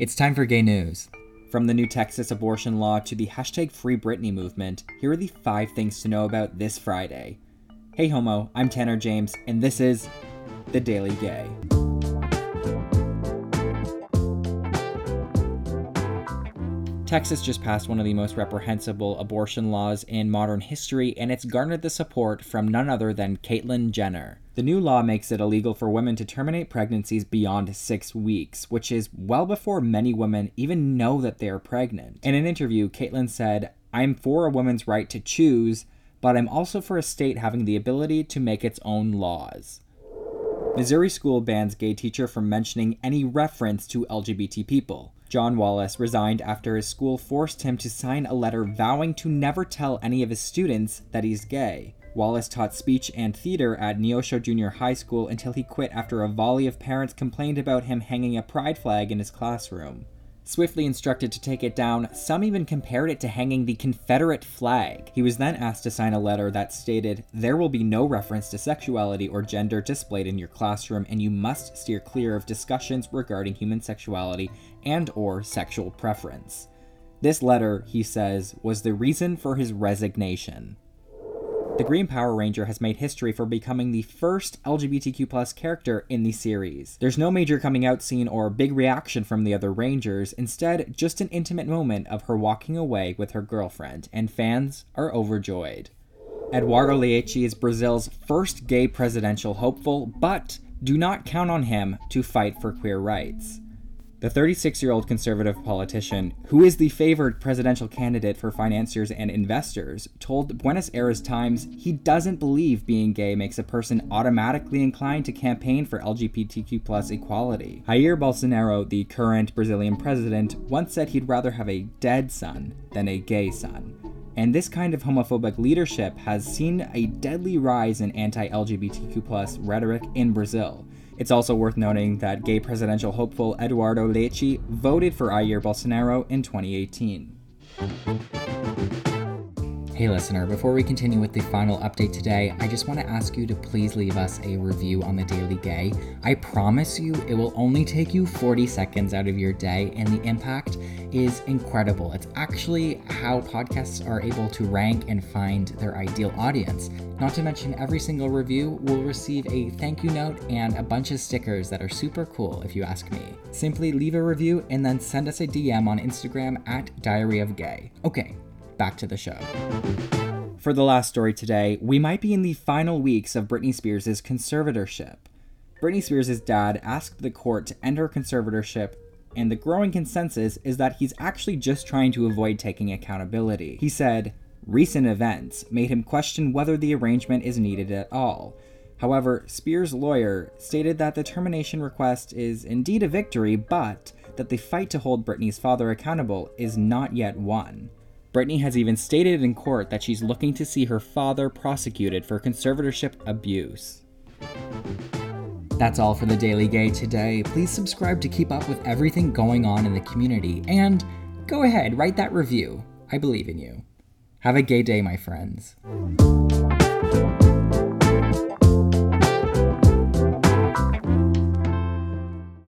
It's time for gay news. From the new Texas abortion law to the hashtag Free Britney movement, here are the five things to know about this Friday. Hey homo, I'm Tanner James, and this is The Daily Gay. Texas just passed one of the most reprehensible abortion laws in modern history, and it's garnered the support from none other than Caitlyn Jenner. The new law makes it illegal for women to terminate pregnancies beyond six weeks, which is well before many women even know that they are pregnant. In an interview, Caitlyn said, I'm for a woman's right to choose, but I'm also for a state having the ability to make its own laws. Missouri school bans gay teacher from mentioning any reference to LGBT people. John Wallace resigned after his school forced him to sign a letter vowing to never tell any of his students that he's gay. Wallace taught speech and theater at Neosho Junior High School until he quit after a volley of parents complained about him hanging a pride flag in his classroom. Swiftly instructed to take it down, some even compared it to hanging the Confederate flag. He was then asked to sign a letter that stated, There will be no reference to sexuality or gender displayed in your classroom, and you must steer clear of discussions regarding human sexuality and or sexual preference. This letter, he says, was the reason for his resignation. The Green Power Ranger has made history for becoming the first LGBTQ character in the series. There's no major coming out scene or big reaction from the other Rangers, instead, just an intimate moment of her walking away with her girlfriend, and fans are overjoyed. Eduardo Leite is Brazil's first gay presidential hopeful, but do not count on him to fight for queer rights. The 36 year old conservative politician, who is the favored presidential candidate for financiers and investors, told Buenos Aires Times he doesn't believe being gay makes a person automatically inclined to campaign for LGBTQ equality. Jair Bolsonaro, the current Brazilian president, once said he'd rather have a dead son than a gay son. And this kind of homophobic leadership has seen a deadly rise in anti LGBTQ rhetoric in Brazil. It's also worth noting that gay presidential hopeful Eduardo Leite voted for Jair Bolsonaro in 2018. Hey, listener, before we continue with the final update today, I just want to ask you to please leave us a review on the Daily Gay. I promise you it will only take you 40 seconds out of your day, and the impact is incredible. It's actually how podcasts are able to rank and find their ideal audience. Not to mention, every single review will receive a thank you note and a bunch of stickers that are super cool if you ask me. Simply leave a review and then send us a DM on Instagram at Diary of Gay. Okay, back to the show. For the last story today, we might be in the final weeks of Britney Spears' conservatorship. Britney Spears' dad asked the court to end her conservatorship, and the growing consensus is that he's actually just trying to avoid taking accountability. He said, Recent events made him question whether the arrangement is needed at all. However, Spears' lawyer stated that the termination request is indeed a victory, but that the fight to hold Britney's father accountable is not yet won. Britney has even stated in court that she's looking to see her father prosecuted for conservatorship abuse. That's all for the Daily Gay today. Please subscribe to keep up with everything going on in the community, and go ahead, write that review. I believe in you. Have a gay day, my friends.